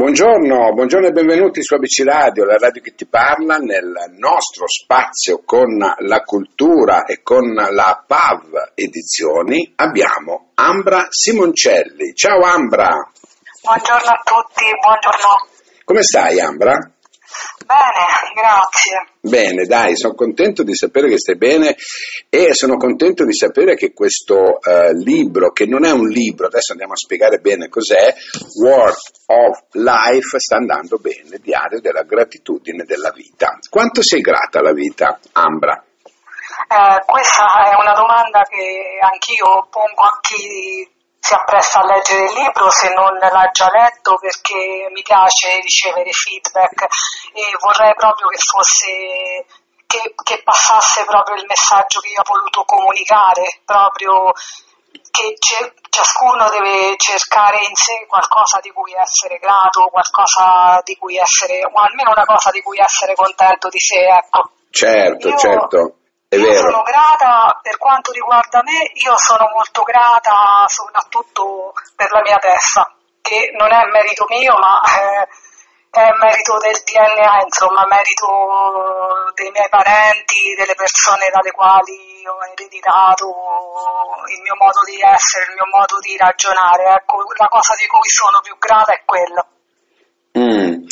Buongiorno, buongiorno e benvenuti su ABC Radio, la radio che ti parla nel nostro spazio con la cultura e con la PAV Edizioni abbiamo Ambra Simoncelli. Ciao Ambra. Buongiorno a tutti, buongiorno. Come stai Ambra? Bene, grazie. Bene, dai, sono contento di sapere che stai bene e sono contento di sapere che questo eh, libro, che non è un libro, adesso andiamo a spiegare bene cos'è, Word of Life, sta andando bene, diario della gratitudine della vita. Quanto sei grata alla vita, Ambra? Eh, questa è una domanda che anch'io pongo a chi si appresta a leggere il libro se non l'ha già letto perché mi piace ricevere feedback e vorrei proprio che fosse che, che passasse proprio il messaggio che io ho voluto comunicare, proprio che ciascuno deve cercare in sé qualcosa di cui essere grato, qualcosa di cui essere, o almeno una cosa di cui essere contento di sé, ecco. Certo, io, certo. È io vero. sono grata, per quanto riguarda me, io sono molto grata soprattutto per la mia testa, che non è merito mio, ma eh, è merito del DNA, insomma, merito dei miei parenti, delle persone dalle quali ho ereditato il mio modo di essere, il mio modo di ragionare. Ecco, la cosa di cui sono più grata è quella. Mm.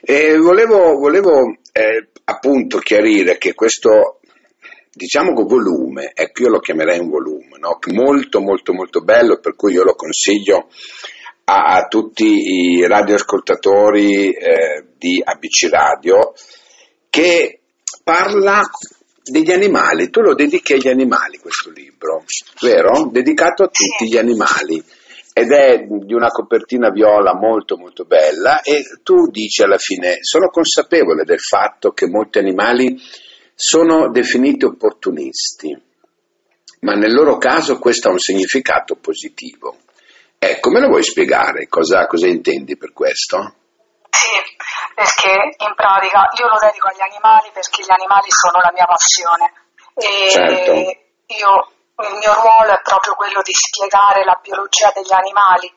E volevo, volevo eh, appunto chiarire che questo diciamo che volume, ecco io lo chiamerei un volume, no? molto molto molto bello, per cui io lo consiglio a, a tutti i radioascoltatori eh, di ABC Radio, che parla degli animali, tu lo dedichi agli animali questo libro, vero? Dedicato a tutti gli animali ed è di una copertina viola molto molto bella e tu dici alla fine sono consapevole del fatto che molti animali sono definiti opportunisti, ma nel loro caso questo ha un significato positivo. Ecco, me lo vuoi spiegare? Cosa, cosa intendi per questo? Sì, perché in pratica io lo dedico agli animali perché gli animali sono la mia passione e Certo. io, il mio ruolo è proprio quello di spiegare la biologia degli animali.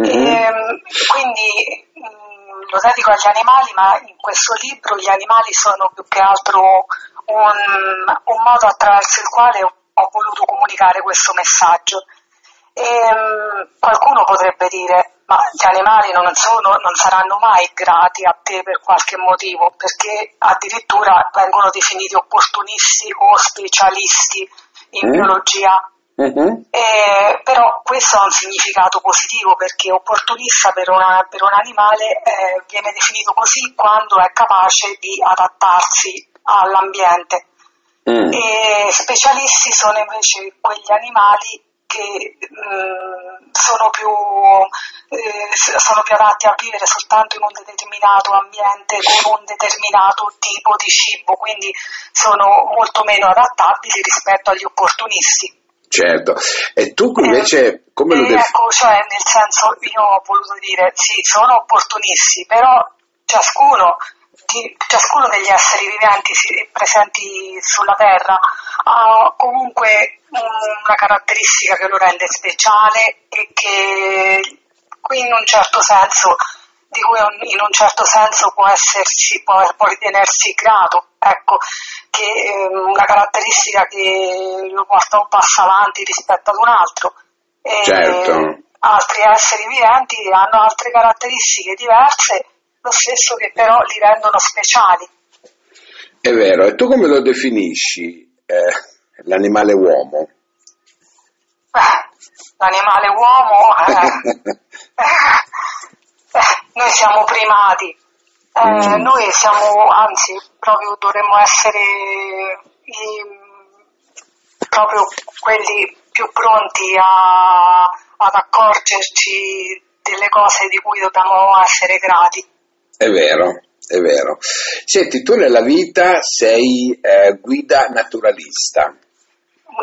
Mhm. Ehm, quindi mh, lo dedico agli animali, ma in questo libro gli animali sono più che altro un, un modo attraverso il quale ho, ho voluto comunicare questo messaggio. Ehm, qualcuno potrebbe dire, ma gli animali non, sono, non saranno mai grati a te per qualche motivo, perché addirittura vengono definiti opportunisti o specialisti in Mm. biologia. Mhm. Eh, però questo ha un significato positivo perché opportunista per, una- per un animale eh, viene definito così quando è capace di adattarsi all'ambiente. Mm. E specialisti sono invece quegli animali che mh, sono, più, eh, sono più adatti a vivere soltanto in un determinato ambiente con un determinato tipo di cibo, quindi sono molto meno adattabili rispetto agli opportunisti. Certo, e tu invece come lo Eh, definisci? ecco, cioè nel senso io ho voluto dire sì, sono opportunisti, però ciascuno, di- ciascuno degli esseri viventi presenti sulla Terra ha comunque una caratteristica che lo rende speciale e che qui in un certo senso di cui in un certo senso può essersi, può, può ritenersi grato, ecco, che è una caratteristica che lo porta un passo avanti rispetto ad un altro. E Certo. Altri esseri viventi hanno altre caratteristiche diverse, lo stesso che però li rendono speciali. È vero, e tu come lo definisci eh, l'animale uomo? Eh, L'animale uomo, eh, eh, noi siamo primati, Eh, Mm. noi siamo, anzi, proprio dovremmo essere i- proprio quelli più pronti a- ad accorgerci delle cose di cui dobbiamo essere grati. È vero, è vero. Senti, tu nella vita sei eh, guida naturalista,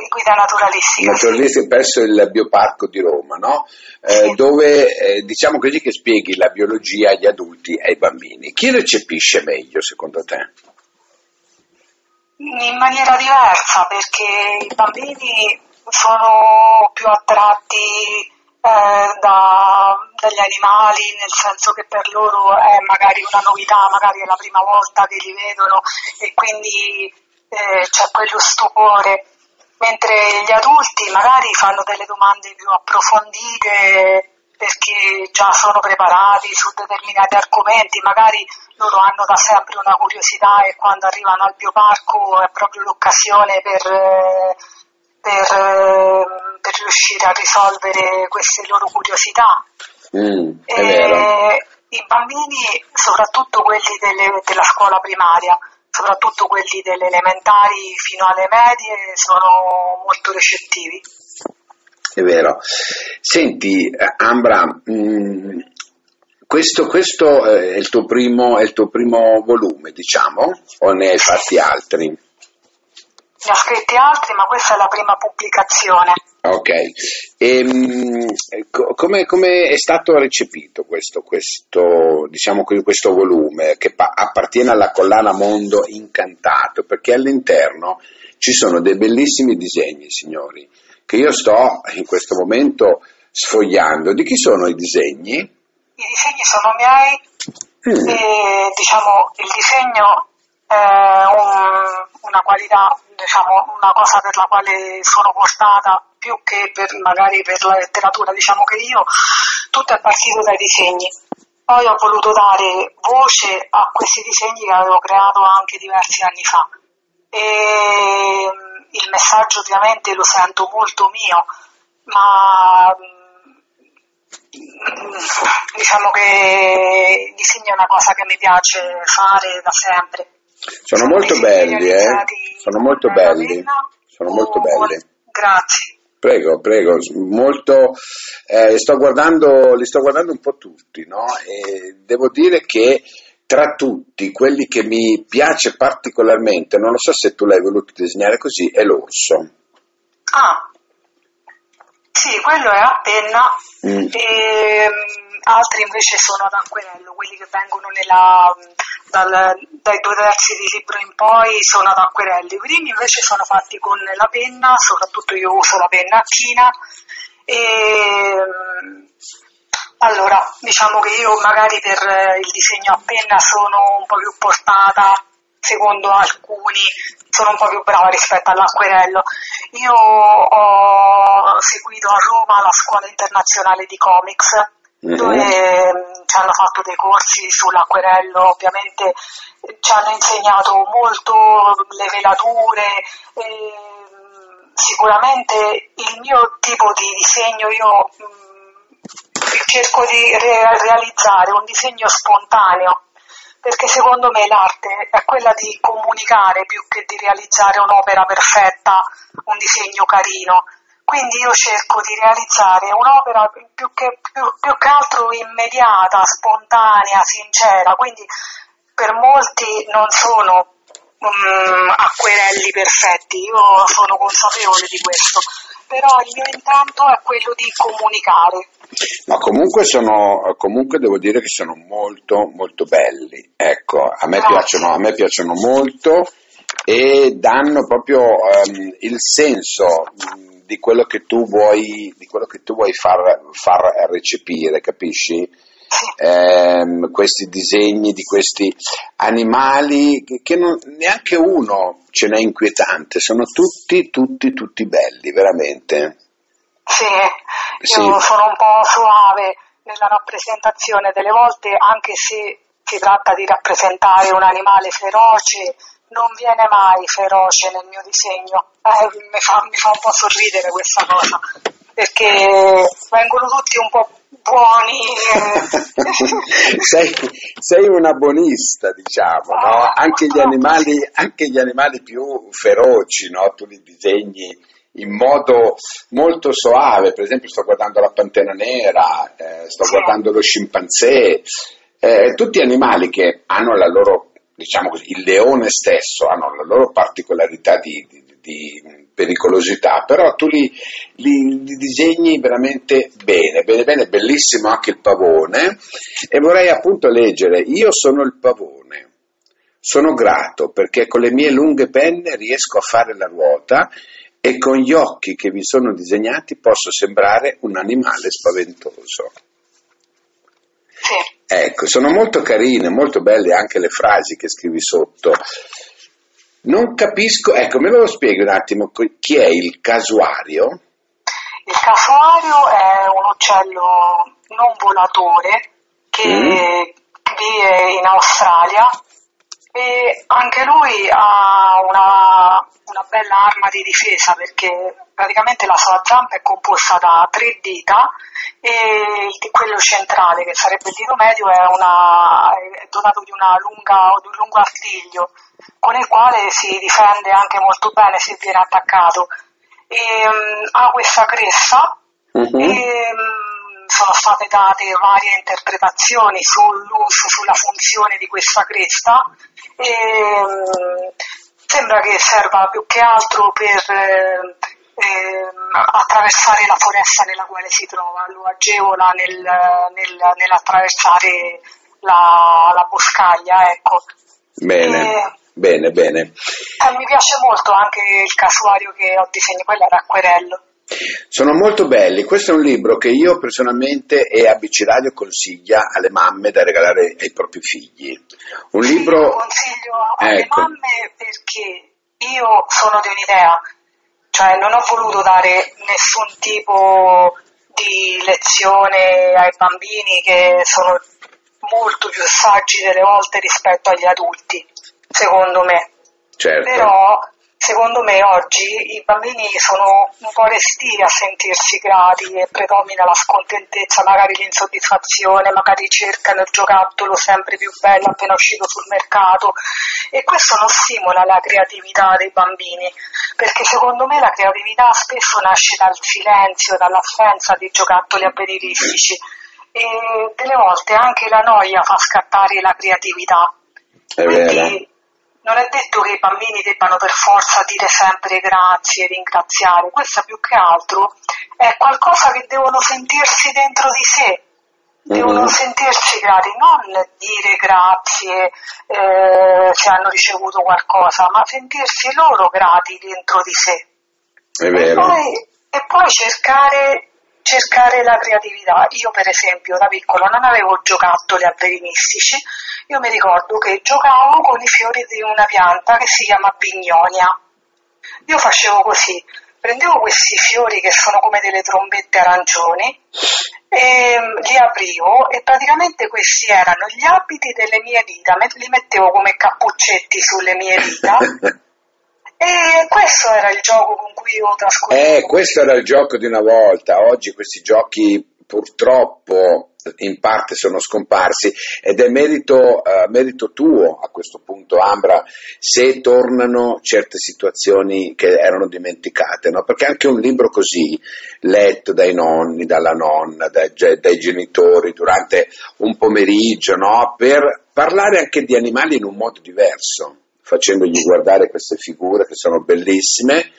Guida naturalistica. sì. naturalista presso il Bioparco di Roma, no? Eh, Sì. dove eh, diciamo così che spieghi la biologia agli adulti e ai bambini. Chi recepisce meglio secondo te? In maniera diversa perché i bambini sono più attratti eh, da, dagli animali, nel senso che per loro è magari una novità, magari è la prima volta che li vedono e quindi eh, c'è quello stupore, mentre gli adulti magari fanno delle domande più approfondite perché già sono preparati su determinati argomenti, magari loro hanno da sempre una curiosità e quando arrivano al bioparco è proprio l'occasione per, per, per riuscire a risolvere queste loro curiosità. Mm, I bambini, soprattutto quelli delle, della scuola primaria, soprattutto quelli delle elementari fino alle medie, sono molto recettivi. È vero. Senti, Ambra, mh, mm, questo, questo è, il primo, è, il tuo primo, volume, diciamo, o ne hai fatti altri? Ne ho scritti altri, ma questa è la prima pubblicazione. Ok, e, mh, come, come, è stato recepito questo, questo, diciamo, questo volume che pa- appartiene alla collana Mondo Incantato? Perché all'interno ci sono dei bellissimi disegni, signori che io sto in questo momento sfogliando. Di chi sono i disegni? I disegni sono miei mm. e diciamo il disegno è un, una qualità, diciamo una cosa per la quale sono portata più che per, magari per la letteratura, diciamo che io tutto è partito dai disegni. Poi ho voluto dare voce a questi disegni che avevo creato anche diversi anni fa. E, il messaggio ovviamente lo sento molto mio, ma mm, diciamo che il disegno è una cosa che mi piace fare da sempre. Sono, molto belli, eh? Sono molto belli. Sono molto belli. Grazie. Prego, prego, molto, eh, sto guardando, li sto guardando un po' tutti, no? E devo dire che tra tutti, quelli che mi piace particolarmente, non lo so se tu l'hai voluto disegnare così, è l'orso. Ah, sì, quello è a penna mm. e um, altri invece sono ad acquerello, quelli che vengono nella, dal, dai due terzi di libro in poi sono ad acquerelli, i primi invece sono fatti con la penna, soprattutto io uso la penna a china e um, allora, diciamo che io magari per eh, il disegno a penna sono un po' più portata, secondo alcuni, sono un po' più brava rispetto all'acquerello. Io ho seguito a Roma la scuola internazionale di comics, mm-hmm. dove mm, ci hanno fatto dei corsi sull'acquerello, ovviamente ci hanno insegnato molto le velature. Mm, sicuramente il mio tipo di disegno io mm, cerco di re- realizzare un disegno spontaneo perché secondo me l'arte è quella di comunicare più che di realizzare un'opera perfetta, un disegno carino. Quindi io cerco di realizzare un'opera più che, più, più che altro immediata, spontanea, sincera, quindi per molti non sono um, acquerelli perfetti, io sono consapevole di questo, però il mio intanto è quello di comunicare. Ma comunque sono, comunque devo dire che sono molto, molto belli. Ecco, a me, piacciono, a me piacciono molto e danno proprio um, il senso um, di quello che tu vuoi, che tu vuoi far, far, recepire, capisci? Eh, questi disegni di questi animali che, non, neanche uno ce n'è inquietante, sono tutti, tutti, tutti belli, veramente. Sì, io sì. sono un po' soave nella rappresentazione, delle volte anche se si tratta di rappresentare un animale feroce, non viene mai feroce nel mio disegno. Eh, mi, fa, mi fa un po' sorridere questa cosa, perché vengono tutti un po' buoni. sei, sei, una buonista, diciamo, no? anche, gli animali, anche gli animali più feroci, no? tu li disegni in modo molto soave, per esempio sto guardando la pantera nera, eh, sto guardando lo scimpanzé, eh, tutti animali che hanno la loro, diciamo così, il leone stesso hanno la loro particolarità di, di, di pericolosità, però tu li, li, li, disegni veramente bene, bene, bene, bellissimo anche il pavone e vorrei appunto leggere, io sono il pavone. Sono grato perché con le mie lunghe penne riesco a fare la ruota e con gli occhi che vi sono disegnati posso sembrare un animale spaventoso. Sì. Ecco, sono molto carine, molto belle anche le frasi che scrivi sotto. Non capisco, ecco, me lo spieghi un attimo, chi è il casuario? Il casuario è un uccello non volatore che mm. vive in Australia e anche lui ha una, una, bella arma di difesa perché praticamente la sua zampa è composta da tre dita e quello centrale che sarebbe il dito medio è, una, è dotato di, lunga, di un lungo artiglio con il quale si difende anche molto bene se viene attaccato e, um, ha questa cresta uh-huh. e, um, sono state date varie interpretazioni sull'uso, sulla funzione di questa cresta e um, sembra che serva più che altro per eh, eh, attraversare la foresta nella quale si trova, lo agevola nel, nel, nell'attraversare la, la boscaglia. Ecco. Bene. E, Bene, bene. Eh, mi piace molto anche il casuario che ho disegnato, quello era acquerello. Sono molto belli, questo è un libro che io personalmente e ABC Radio consiglia alle mamme da regalare ai propri figli. Un sì, libro... Lo consiglio alle ecco. mamme perché io sono di un'idea, cioè non ho voluto dare nessun tipo di lezione ai bambini che sono molto più saggi delle volte rispetto agli adulti secondo me. Certo. Però secondo me oggi i bambini sono un po' resti a sentirsi grati e predomina la scontentezza, magari l'insoddisfazione, magari cercano il giocattolo sempre più bello appena uscito sul mercato. E questo non stimola la creatività dei bambini perché secondo me la creatività spesso nasce dal silenzio, dall'assenza di giocattoli avveniristici. E delle volte anche la noia fa scattare la creatività. È Quindi, vero non è detto che i bambini debbano per forza dire sempre grazie, ringraziare, questo più che altro è qualcosa che devono sentirsi dentro di sé, devono mm-hmm. sentirsi grati, non dire grazie eh, se hanno ricevuto qualcosa, ma sentirsi loro grati dentro di sé. E poi, e poi cercare cercare la creatività. Io per esempio da piccolo non avevo giocattoli avveniristici, io mi ricordo che giocavo con i fiori di una pianta che si chiama pignonia. Io facevo così, prendevo questi fiori che sono come delle trombette arancioni e mm, li aprivo e praticamente questi erano gli abiti delle mie dita, li mettevo come cappuccetti sulle mie dita E questo era il gioco con cui io trascorrevo. Eh, questo era il gioco di una volta. Oggi questi giochi purtroppo in parte sono scomparsi ed è merito, uh, merito, tuo a questo punto, Ambra, se tornano certe situazioni che erano dimenticate, no? perché anche un libro così, letto dai nonni, dalla nonna, dai, dai genitori durante un pomeriggio, no? per parlare anche di animali in un modo diverso facendogli guardare queste figure che sono bellissime.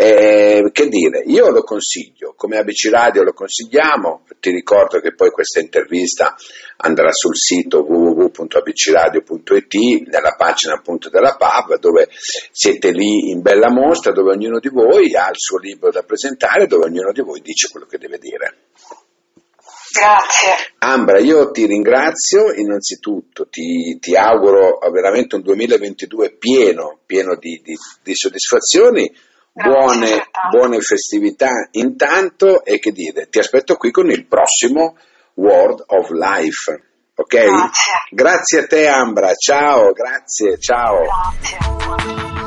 Eh, che dire, io lo consiglio, come ABC Radio lo consigliamo, ti ricordo che poi questa intervista andrà sul sito www.abcradio.it, nella pagina appunto della PAV, dove siete lì in bella mostra, dove ognuno di voi ha il suo libro da presentare, dove ognuno di voi dice quello che deve dire. Grazie. Ambra, io ti ringrazio innanzitutto, ti, ti auguro veramente un 2022 pieno, pieno di, di, di soddisfazioni, buone, buone, festività intanto e che dire, ti aspetto qui con il prossimo World of Life. Ok? Grazie. Grazie a te Ambra, ciao, grazie, ciao. Grazie.